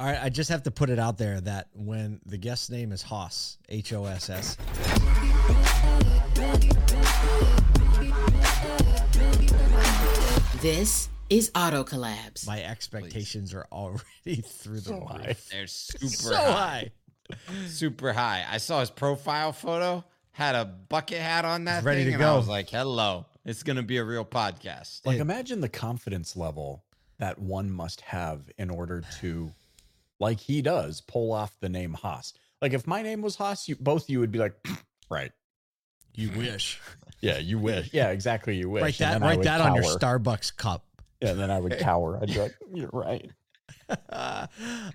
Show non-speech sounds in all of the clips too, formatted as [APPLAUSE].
All right, I just have to put it out there that when the guest name is Hoss, H O S S, This is Auto Collabs. my expectations are already [LAUGHS] through the roof. They're super So high. high. super high. I saw his profile photo, had a bucket hat on that Ready thing, to and I go. was like, "Hello, it's gonna be a real podcast." Like, It- imagine the confidence level that one must have in order to, like he does, pull off the name Hoss. Like, if my name was Hoss, you both you would be like, [CLEARS THROAT] right. You wish. [LAUGHS] Yeah, you wish. [LAUGHS] Yeah, exactly. You wish. write that. Write that on your. Starbucks cup. Yeah, and then I would [LAUGHS] cower. I'd be like, you're right. uh,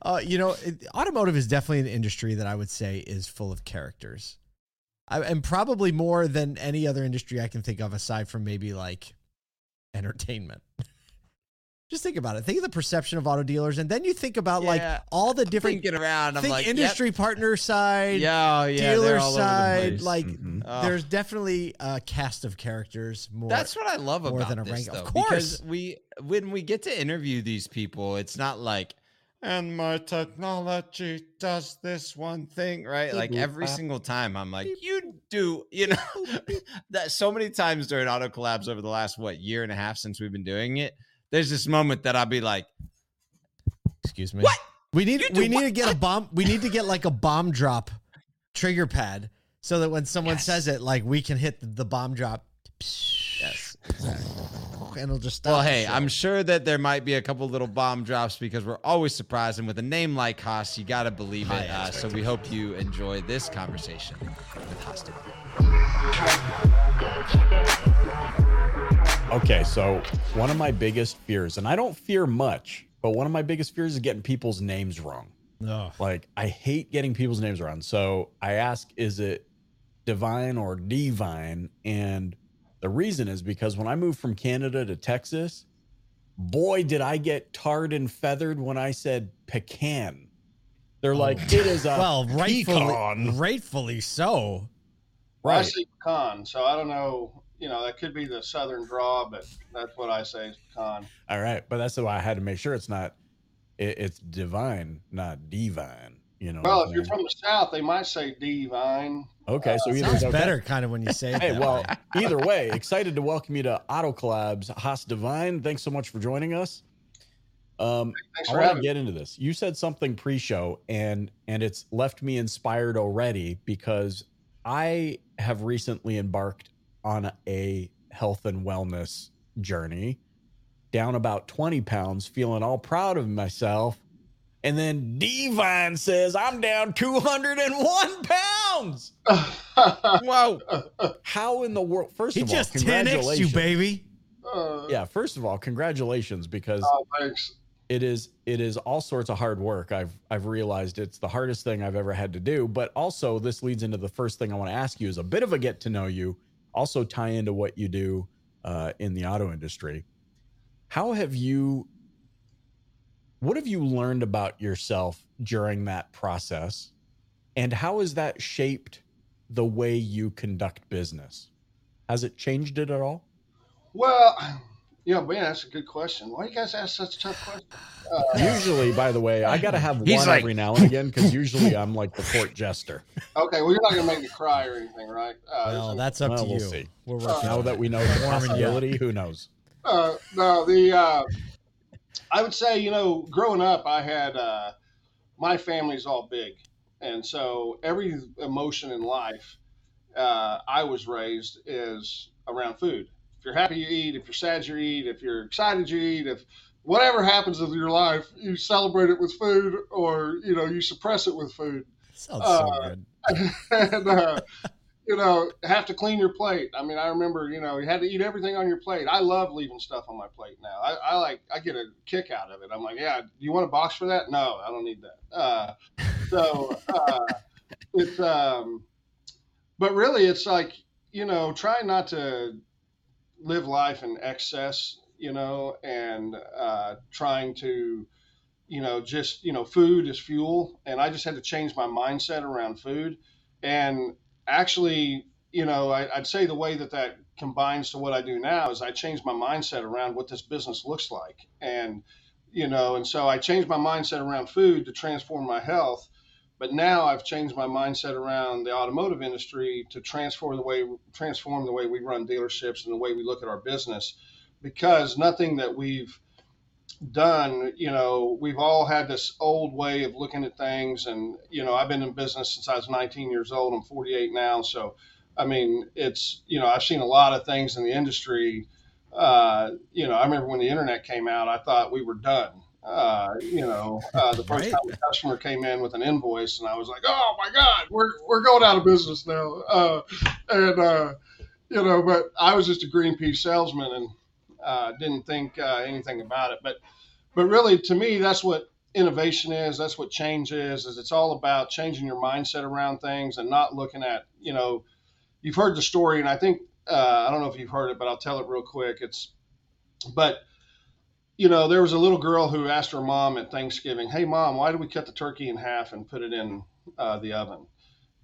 uh, you know, it, automotive is definitely an industry that I would say is full of characters, I, and probably more than any other industry I can think of, aside from maybe like entertainment. Just think about it. Think of the perception of auto dealers, and then you think about Yeah. like all the different Thinking around, I'm think like, yep. industry partner side, Yeah, yeah, dealer they're all over the side. place. Like, Mhm. Oh. there's definitely a cast of characters. More That's what I love more about than a this, rank- though, of because course. we when we get to interview these people, it's not like, and my technology does this one thing, right? Like every single time, I'm like, you do, you know, [LAUGHS] that so many times during auto collabs over the last what year and a half since we've been doing it. There's this moment that I'll be like, Excuse me. What? We need we need what? to get a bomb. We need to get like a bomb drop trigger pad so that when someone Yes. says it, like we can hit the, the bomb drop. yes. [LAUGHS] And it'll just stop. Well, hey. I'm sure that there might be a couple little bomb drops because we're always surprised, and with a name like Hoss, you got to believe it. Uh, so we hope you enjoy this conversation with Hoss. Okay, so one of my biggest fears, and I don't fear much, but one of my biggest fears is getting people's names wrong. Ugh. Like I hate getting people's names wrong. So I ask, is it divine or divine? And the reason is because when I moved from Canada to Texas, boy, did I get tarred and feathered when I said pecan. They're like, oh. it is a Oh. well, rightfully, pecan. rightfully so. Well, I right. say pecan, so I don't know. You know, that could be the southern draw, but that's what I say is pecan. All right, but that's why I had to make sure it's not. It, it's divine, not divine. You know. Well, if you're from the south, they might say divine. okay, so either Sounds okay. better, kind of when you say. Hey, that well, way. either way, excited to welcome you to Auto Collabs, Hoss Devine. Thanks so much for joining us. Um, Thanks I want to get into this. You said something pre-show, and and it's left me inspired already because I have recently embarked on a health and wellness journey, down about twenty pounds, feeling all proud of myself, and then Devine says I'm down two hundred and one pounds. [LAUGHS] Whoa! How in the world? First he of all, just 10x you, congratulations, baby. Uh, Yeah, first of all, congratulations because Oh, thanks. it is it is all sorts of hard work. I've I've realized it's the hardest thing I've ever had to do. But also, this leads into the first thing I want to ask you is a bit of a get to know you. Also, tie into what you do uh, in the auto industry. How have you? What have you learned about yourself during that process, and how has that shaped the way you conduct business? Has it changed it at all? Well, yeah, man, that's a good question. Why do you guys ask such tough questions? Uh, Usually, by the way, I got to have one like- every now and again because usually I'm like the court jester. okay, well, you're not gonna make me cry or anything, right? Uh, Well, that's up Well, to we'll you. see. We're working Now that we know the Warming you possibility, who knows? Uh, no, the uh, I would say you know, growing up, I had uh, my family's all big, and so every emotion in life uh, I was raised is around food. If you're happy, you eat. If you're sad, you eat. If you're excited, you eat. If whatever happens in your life, you celebrate it with food, or you know, you suppress it with food. Sounds so uh, good. [LAUGHS] and uh, you know have to clean your plate. I mean, I remember you know you had to eat everything on your plate. I love leaving stuff on my plate now. I, I like I get a kick out of it. I'm like, yeah, do you want a box for that? No, I don't need that. Uh, so uh, it's um, but really it's like you know try not to live life in excess. You know, and uh, trying to you know just you know food is fuel and i just had to change my mindset around food and actually you know I, i'd say the way that that combines to what i do now is i changed my mindset around what this business looks like and you know, and so I changed my mindset around food to transform my health. But now I've changed my mindset around the automotive industry to transform the way transform the way we run dealerships and the way we look at our business, because nothing that we've done, you know, we've all had this old way of looking at things. And, you know, I've been in business since I was 19 years old. I'm 48 now. So, I mean, it's, you know, I've seen a lot of things in the industry. Uh, you know, I remember when the internet came out, I thought we were done. Uh, you know, uh, the first Right. time a customer came in with an invoice, and I was like, "Oh my God, we're we're going out of business now." Uh, and uh, you know, but I was just a green pea salesman and uh, didn't think uh, anything about it. But but really, to me, that's what innovation is. That's what change is. Is it's all about changing your mindset around things and not looking at you know. You've heard the story, and I think uh, I don't know if you've heard it, but I'll tell it real quick. It's but you know, there was a little girl who asked her mom at Thanksgiving, "Hey, mom, why do we cut the turkey in half and put it in uh, the oven?"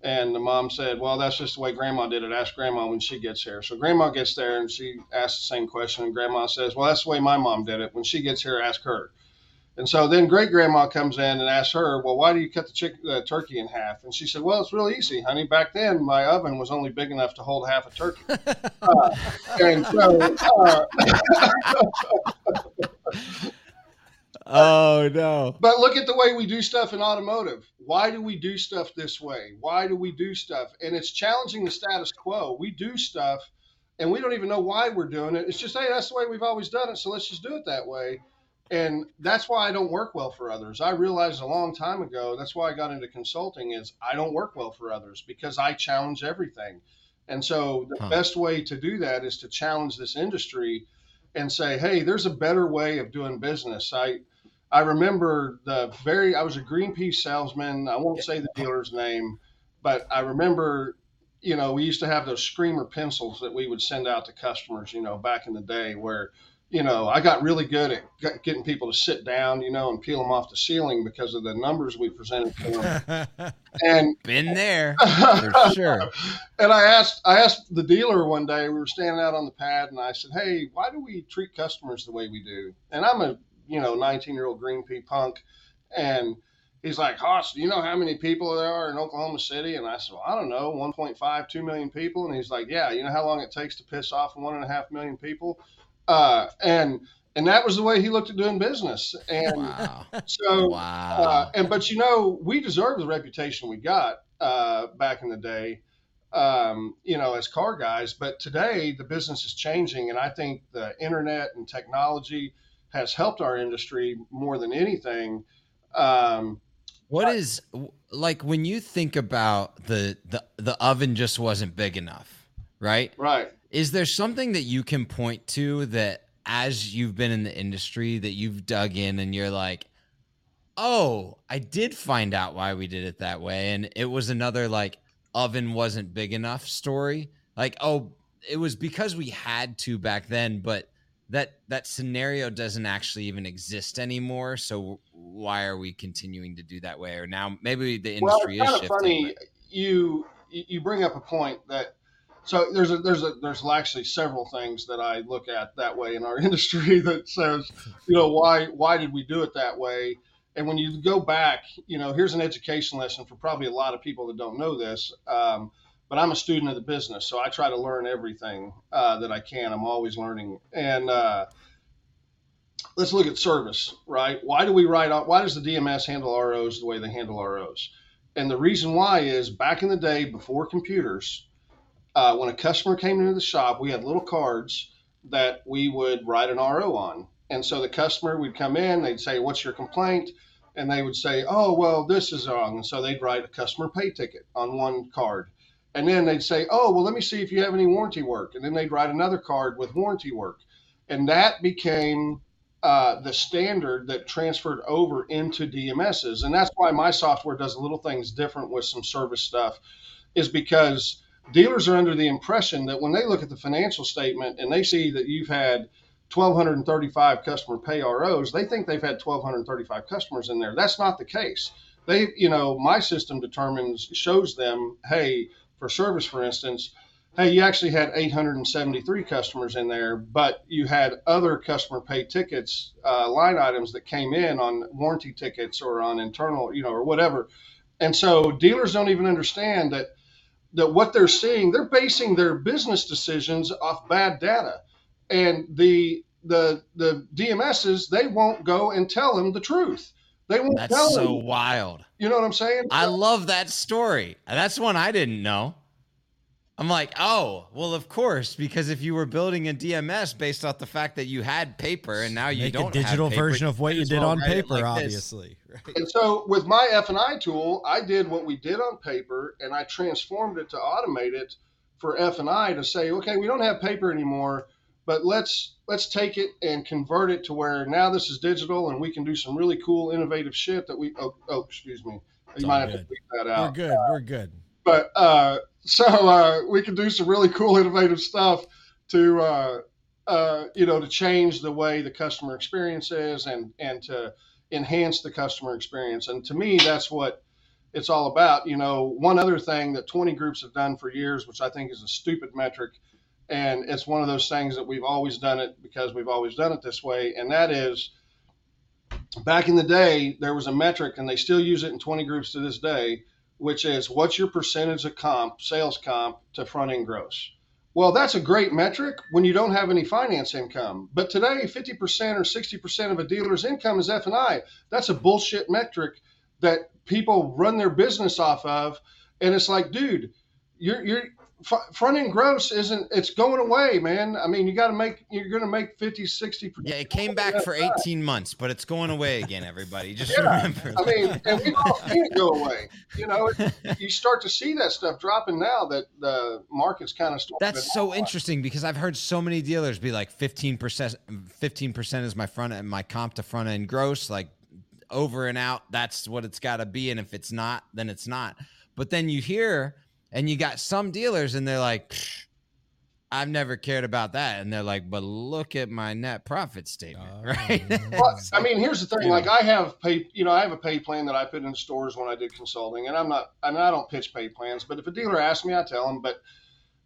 And the mom said, "Well, that's just the way Grandma did it. Ask Grandma when she gets here." So Grandma gets there and she asks the same question, and Grandma says, "Well, that's the way my mom did it. When she gets here, ask her." And so then Great Grandma comes in and asks her, "Well, why do you cut the chick- uh, turkey in half?" And she said, "Well, it's really easy, honey. Back then, my oven was only big enough to hold half a turkey." [LAUGHS] Uh, and so, uh, [LAUGHS] Oh no. But look at the way we do stuff in automotive. Why do we do stuff this way? Why do we do stuff? And it's challenging the status quo. We do stuff and we don't even know why we're doing it. It's just, hey, that's the way we've always done it. So let's just do it that way. And that's why I don't work well for others. I realized a long time ago, that's why I got into consulting is I don't work well for others because I challenge everything. And so the Huh. best way to do that is to challenge this industry and say, hey, there's a better way of doing business. I I remember the very I was a green pea salesman. I won't say the dealer's name, but I remember, you know, we used to have those screamer pencils that we would send out to customers, you know, back in the day where, you know, I got really good at getting people to sit down, you know, and peel them off the ceiling because of the numbers we presented to them. [LAUGHS] And Been there. For [LAUGHS] sure. and I asked I asked the dealer one day, we were standing out on the pad, and I said, Hey, why do we treat customers the way we do? And I'm a you know 19 year old green pea punk, and he's like, Hoss, do you know how many people there are in Oklahoma City? And I said, Well, I don't know, 1.5, 2 million people. And he's like, Yeah, you know how long it takes to piss off one and a half million people? Uh, and and that was the way he looked at doing business. And Wow. so Wow. uh, and but you know, we deserve the reputation we got uh, back in the day, um, you know, as car guys. But today, the business is changing, and I think the internet and technology has helped our industry more than anything. Um, What is like when you think about the the the oven just wasn't big enough, right? right. Is there something that you can point to that as you've been in the industry that you've dug in and you're like, "Oh, I did find out why we did it that way and it was another like oven wasn't big enough story." Like, "Oh, it was because we had to back then, but that that scenario doesn't actually even exist anymore. So why are we continuing to do that way? Or now maybe the Well, industry it's kind is shifting. funny. You you bring up a point that so there's a there's a there's actually several things that I look at that way in our [LAUGHS] industry that says you know why why did we do it that way and when you go back you know here's an education lesson for probably a lot of people that don't know this um, but I'm a student of the business so I try to learn everything uh, that I can I'm always learning and uh, let's look at service right why do we write out why does the DMS handle ROs the way they handle ROs and the reason why is back in the day before computers, uh, when a customer came into the shop, we had little cards that we would write an RO on. And so the customer would come in, they'd say, What's your complaint? And they would say, Oh, well, this is wrong. And so they'd write a customer pay ticket on one card. And then they'd say, Oh, well, let me see if you have any warranty work. And then they'd write another card with warranty work. And that became uh, the standard that transferred over into DMSs. And that's why my software does little things different with some service stuff, is because dealers are under the impression that when they look at the financial statement and they see that you've had 1,235 customer pay ROs, they think they've had 1,235 customers in there. That's not the case. They, you know, my system determines, shows them, hey, for service, for instance, hey, you actually had 873 customers in there, but you had other customer pay tickets, uh, line items that came in on warranty tickets or on internal, you know, or whatever. And so dealers don't even understand that that what they're seeing, they're basing their business decisions off bad data, and the the the DMSs they won't go and tell them the truth. They won't That's tell so them. wild. You know what I'm saying? I love that story. That's one I didn't know. I'm like, oh, well, of course, because if you were building a DMS based off the fact that you had paper and now you Make don't have a digital have paper, version of what you did well on paper, like obviously. [LAUGHS] Right. And so with my F and I tool, I did what we did on paper, and I transformed it to automate it for F and I to say, okay, we don't have paper anymore, but let's let's take it and convert it to where now this is digital, and we can do some really cool, innovative shit that we. Oh, oh excuse me, you might have to good. beat that We're out. good. We're good. But uh, so uh, we can do some really cool, innovative stuff to. Uh, uh, you know, to change the way the customer experience is and and to enhance the customer experience. And to me, that's what it's all about. You know, one other thing that 20 groups have done for years, which I think is a stupid metric, and it's one of those things that we've always done it because we've always done it this way, and that is back in the day, there was a metric, and they still use it in 20 groups to this day, which is what's your percentage of comp, sales comp to front end gross. Well, that's a great metric when you don't have any finance income. But today, 50% or 60% of a dealer's income is F&I. That's a bullshit metric that people run their business off of. And it's like, dude, you're, you're front end gross isn't, it's going away, man. I mean, you got to make, you're going to make 50, 60%. Yeah, it came back for 18 months, but it's going away again, everybody. [LAUGHS] Just Yeah, remember. I mean, and we've all seen it go away. You know, it, [LAUGHS] you start to see that stuff dropping now that the market's kind of That's so interesting because I've heard so many dealers be like 15%, 15% is my front end, my comp to front end gross, like over and out. That's what it's got to be. And if it's not, then it's not. But then you hear, and you got some dealers and they're like, I've never cared about that. And they're like, but look at my net profit statement, Oh, right? [LAUGHS] Well, I mean, here's the thing. Like. I have pay, you know, I have a pay plan that I put in stores when I did consulting, and I'm not, I mean, I don't pitch pay plans, but if a dealer asks me, I tell them. But,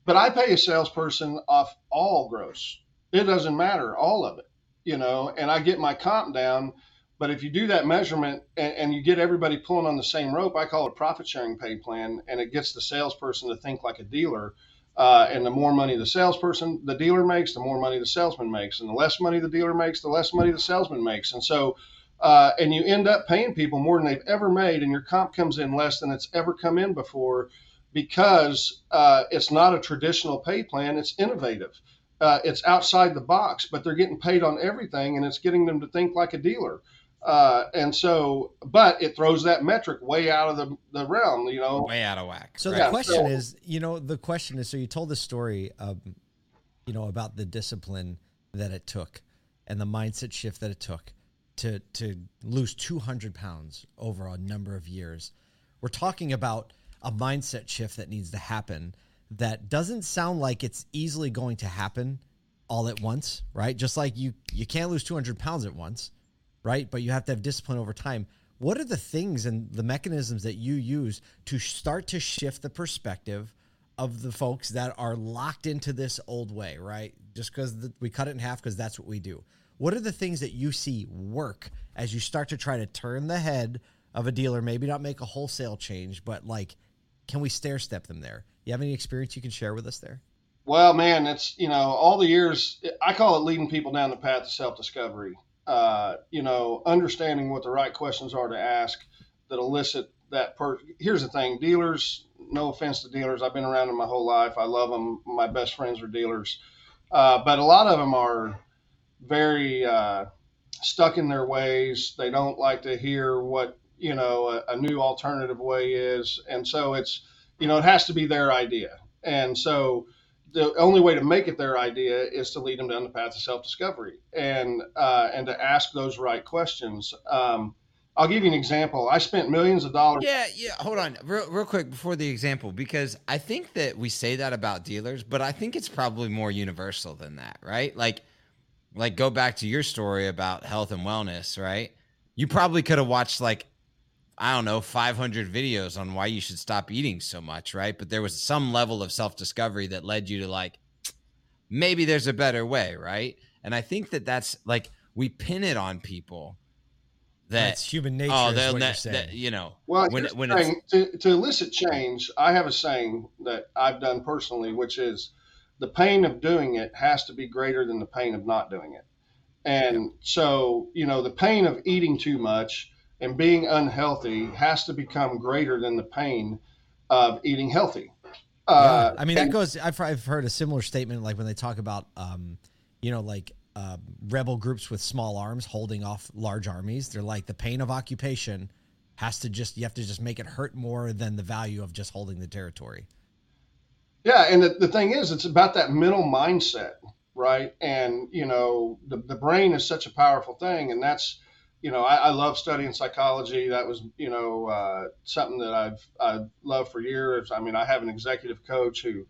but I pay a salesperson off all gross. It doesn't matter, all of it, you know, and I get my comp down. But if you do that measurement and, and you get everybody pulling on the same rope, I call it profit sharing pay plan, and it gets the salesperson to think like a dealer. Uh, and the more money the salesperson, the dealer makes, the more money the salesman makes, and the less money the dealer makes, the less money the salesman makes. And so, uh, and you end up paying people more than they've ever made, and your comp comes in less than it's ever come in before, because uh, it's not a traditional pay plan; it's innovative. Uh, it's outside the box, but they're getting paid on everything, and it's getting them to think like a dealer. Uh, and so, but it throws that metric way out of the, the realm, you know. Way out of whack. So right? the question so- is, you know, the question is, so you told the story, um, you know, about the discipline that it took and the mindset shift that it took to to lose 200 pounds over a number of years. We're talking about a mindset shift that needs to happen that doesn't sound like it's easily going to happen all at once, right? Just like you you can't lose 200 pounds at once, right? But you have to have discipline over time. What are the things and the mechanisms that you use to start to shift the perspective of the folks that are locked into this old way, right? Just because we cut it in half because that's what we do. What are the things that you see work as you start to try to turn the head of a dealer? Maybe not make a wholesale change, but like, can we stair step them there? You have any experience you can share with us there? Well, man, it's you know all the years I call it leading people down the path of self discovery. Uh, you know, understanding what the right questions are to ask that elicit that. Per- Here's the thing, dealers. No offense to dealers, I've been around them my whole life. I love them. My best friends are dealers, uh, but a lot of them are very uh, stuck in their ways. They don't like to hear what you know a, a new alternative way is, and so it's you know it has to be their idea, and so the only way to make it their idea is to lead them down the path of self-discovery and uh, and to ask those right questions. Um, I'll give you an example. I spent millions of dollars. Yeah, yeah. Hold on, real, real quick before the example, because I think that we say that about dealers, but I think it's probably more universal than that, right? Like, like go back to your story about health and wellness, right? You probably could have watched like I don't know, 500 videos on why you should stop eating so much, right? But there was some level of self discovery that led you to like, maybe there's a better way, right? And I think that that's like, we pin it on people that, That's human nature. oh, is they'll what ne- you're that, you know, Well, when, when the it's, to, to elicit change, I have a saying that I've done personally, which is the pain of doing it has to be greater than the pain of not doing it. And so, you know, the pain of eating too much and being unhealthy has to become greater than the pain of eating healthy. Uh, yeah. I mean, that goes. I've, I've heard a similar statement, like when they talk about, um, you know, like um, rebel groups with small arms holding off large armies. They're like the pain of occupation has to just you have to just make it hurt more than the value of just holding the territory. Yeah, and the, the thing is, it's about that mental mindset, right? And you know, the the brain is such a powerful thing, and that's, you know, I, I love studying psychology. That was, you know, uh, something that I've I've loved for years. I mean, I have an executive coach who,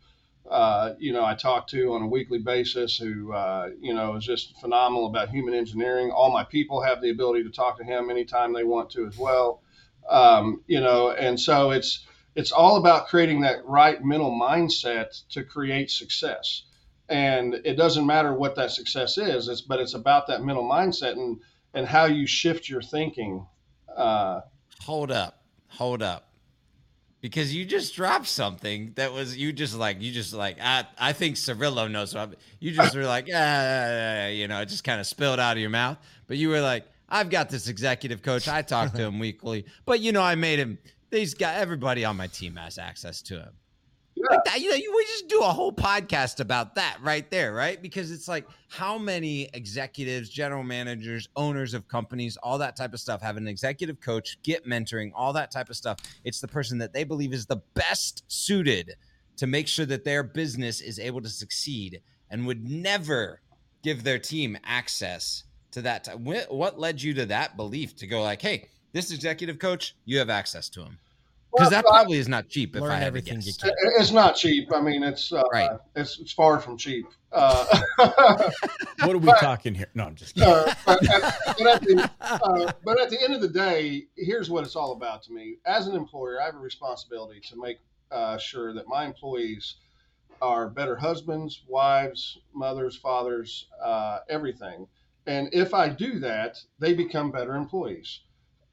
uh, you know, I talk to on a weekly basis, who, uh, you know, is just phenomenal about human engineering. All my people have the ability to talk to him anytime they want to as well. Um, you know, and so it's it's all about creating that right mental mindset to create success and it doesn't matter what that success is it's but it's about that mental mindset and and how you shift your thinking uh, hold up, hold up. Because you just dropped something that was you just like you just like I I think Cirillo knows what I'm, you just were like ah, you know it just kind of spilled out of your mouth. But you were like I've got this executive coach. I talk to him [LAUGHS] weekly. But you know I made him these got everybody on my team has access to him like that, you know, you, we just do a whole podcast about that right there, right? Because it's like how many executives, general managers, owners of companies, all that type of stuff have an executive coach, get mentoring, all that type of stuff. It's the person that they believe is the best suited to make sure that their business is able to succeed and would never give their team access to that. T- what led you to that belief to go like, hey, this executive coach, you have access to him? Because that Well, probably is not cheap. If Learn I had to everything you guess. can. it's not cheap i mean it's uh, Right. it's, it's far from cheap uh, [LAUGHS] What are we talking here? No, I'm just [LAUGHS] kidding. uh, but, at, but, at the, uh, but at the end of the day, here's what it's all about to me. As an employer, I have a responsibility to make uh, sure that my employees are better husbands, wives, mothers, fathers, uh, everything. And if I do that, they become better employees.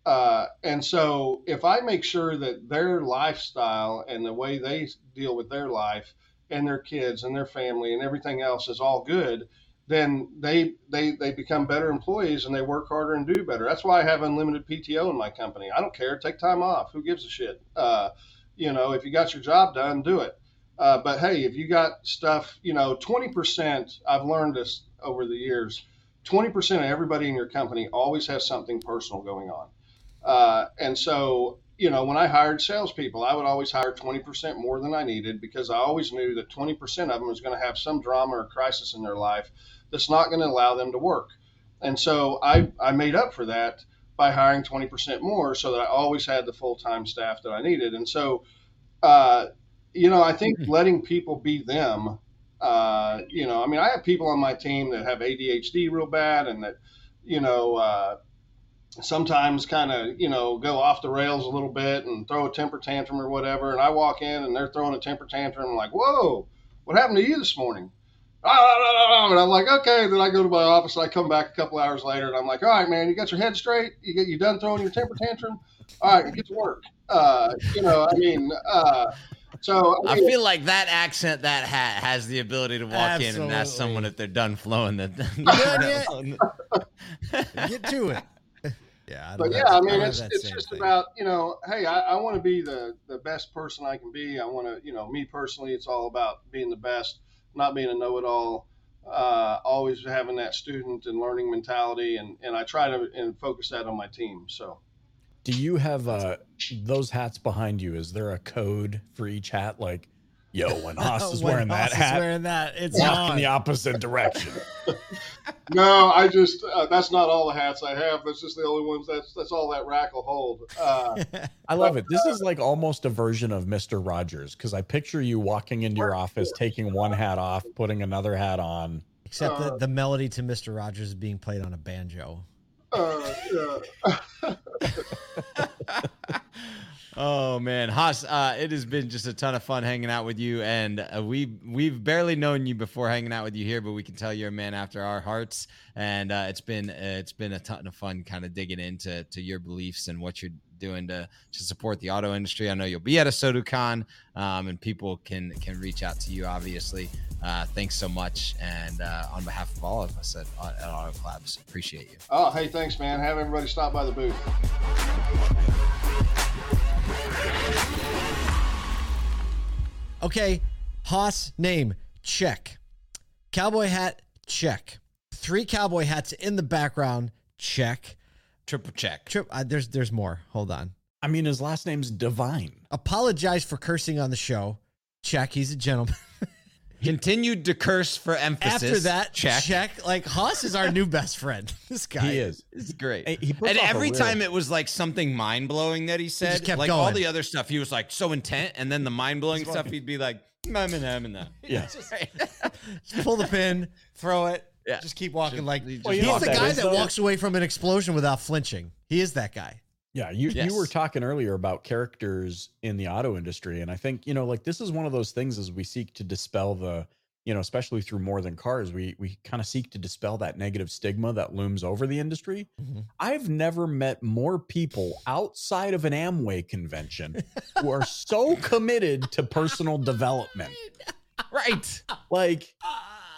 Uh, and so if I make sure that their lifestyle and the way they deal with their life and their kids and their family and everything else is all good, then they they they become better employees and they work harder and do better. That's why I have unlimited PTO in my company. I don't care. Take time off. Who gives a shit? Uh, you know, if you got your job done, do it. Uh, but hey, if you got stuff, you know, 20%, I've learned this over the years, 20% of everybody in your company always has something personal going on. Uh, and so, you know, when I hired salespeople, I would always hire 20% more than I needed because I always knew that 20% of them was going to have some drama or crisis in their life that's not going to allow them to work. And so I, I made up for that by hiring 20% more so that I always had the full time staff that I needed. And so, uh, you know, I think letting people be them, uh, you know, I mean, I have people on my team that have ADHD real bad and that, you know, uh, sometimes kind of, you know, go off the rails a little bit and throw a temper tantrum or whatever. And I walk in and they're throwing a temper tantrum. I'm like, whoa, what happened to you this morning? "Ah, And I'm like, okay. Then I go to my office. And I come back a couple hours later, and I'm like, all right, man, you got your head straight. You get you done throwing your temper tantrum. All right, get to work. Uh, you know, I mean, uh, so I I feel like that accent, that hat, has the ability to walk in and ask someone if they're done flowing. That [LAUGHS] done [LAUGHS] Get to it. Yeah, I but yeah, I mean, don't it's it's just thing. about you know, hey, I, I want to be the the best person I can be. I want to, you know, me personally, it's all about being the best, not being a know-it-all. Uh, always having that student and learning mentality, and and I try to and focus that on my team. So. Do you have uh, those hats behind you? Is there a code for each hat? Like, yo, when [LAUGHS] Hoss is When wearing that Hoss is hat, wearing that, it's walk on. in the opposite direction. [LAUGHS] No, I just uh, that's not all the hats I have. That's just the only ones. That's that's all that rack will hold. Uh, [LAUGHS] I love it. This is like almost a version of Mister Rogers because I picture you walking into your office, taking one hat off, putting another hat on. Except Uh, that the melody to Mr. Rogers is being played on a banjo. uh, yeah. Oh man, Hoss, uh, it has been just a ton of fun hanging out with you, and uh, we we've barely known you before hanging out with you here, but we can tell you're a man after our hearts, and uh, it's been uh, it's been a ton of fun, kind of digging into to your beliefs and what you're doing to to support the auto industry. I know you'll be at ASOTU CON, um, and people can can reach out to you. Obviously, uh, thanks so much, and uh, on behalf of all of us at, at Auto Collabs, appreciate you. Oh, hey, thanks, man. Have everybody stop by the booth. Okay, Hoss name check. Cowboy hat check. Three cowboy hats in the background check. Triple check. Trip. Uh, there's there's more. Hold on. I mean, his last name's Devine. Apologize for cursing on the show. Check. He's a gentleman. [LAUGHS] Continued to curse for emphasis. After that, check. check. Like Hoss is our new best friend. [LAUGHS] This guy He is. It's great. Hey, he and every real- time it was like something mind blowing that he said, just kept like all the other stuff, he was like so intent, and then the mind blowing stuff, he'd be like, "Nah, nah, nah, nah." [LAUGHS] Yeah. [LAUGHS] Just pull the pin, throw it. Yeah. Just keep walking. Just- like just he's know the what that guy that walks away from an explosion without flinching. He is that guy. Yeah, you Yes. you were talking earlier about characters in the auto industry, and I think you know, like this is one of those things as we seek to dispel the, you know, especially through more than cars, we we kind of seek to dispel that negative stigma that looms over the industry. Mhm. I've never met more people outside of an Amway convention who are so [LAUGHS] committed to personal development. right. [LAUGHS] Like,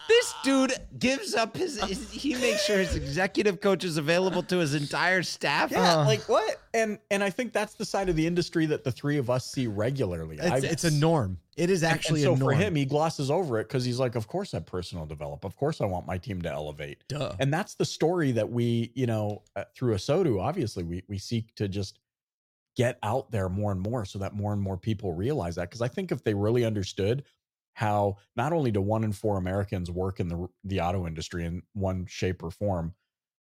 This dude gives up his, his. He makes sure his executive coach is available to his entire staff. yeah, Uh. like what? And and I think that's the side of the industry that the three of us see regularly. It's, I've- it's a norm. It is actually and so a norm. for him, he glosses over it because he's like, "Of course, I personal develop. Of course, I want my team to elevate." Duh. And that's the story that we, you know, uh, through ASOTU, obviously, we we seek to just get out there more and more, so that more and more people realize that. Because I think if they really understood how not only do one in four Americans work in the the auto industry in one shape or form,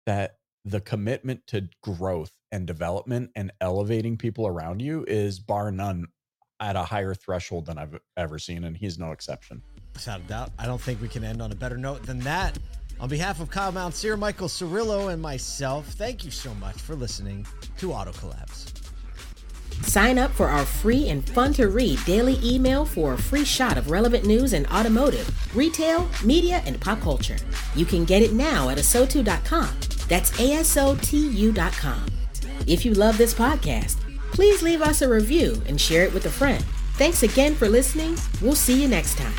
that the commitment to growth and development and elevating people around you is bar none at a higher threshold than I've ever seen, and he's no exception. Without a doubt. I don't think we can end on a better note than that. On behalf of Kyle Mountsier, Michael Cirillo, and myself, thank you so much for listening to Auto Collabs. Sign up for our free and fun to read daily email for a free shot of relevant news in automotive, retail, media, and pop culture. You can get it now at asotu.com. That's A S O T U.com. If you love this podcast, please leave us a review and share it with a friend. Thanks again for listening. We'll see you next time.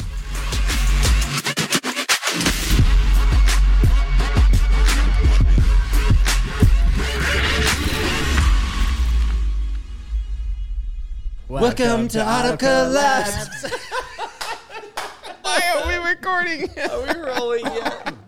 Welcome to Auto Collabs. [LAUGHS] Why are we recording? Are we rolling yet? [LAUGHS]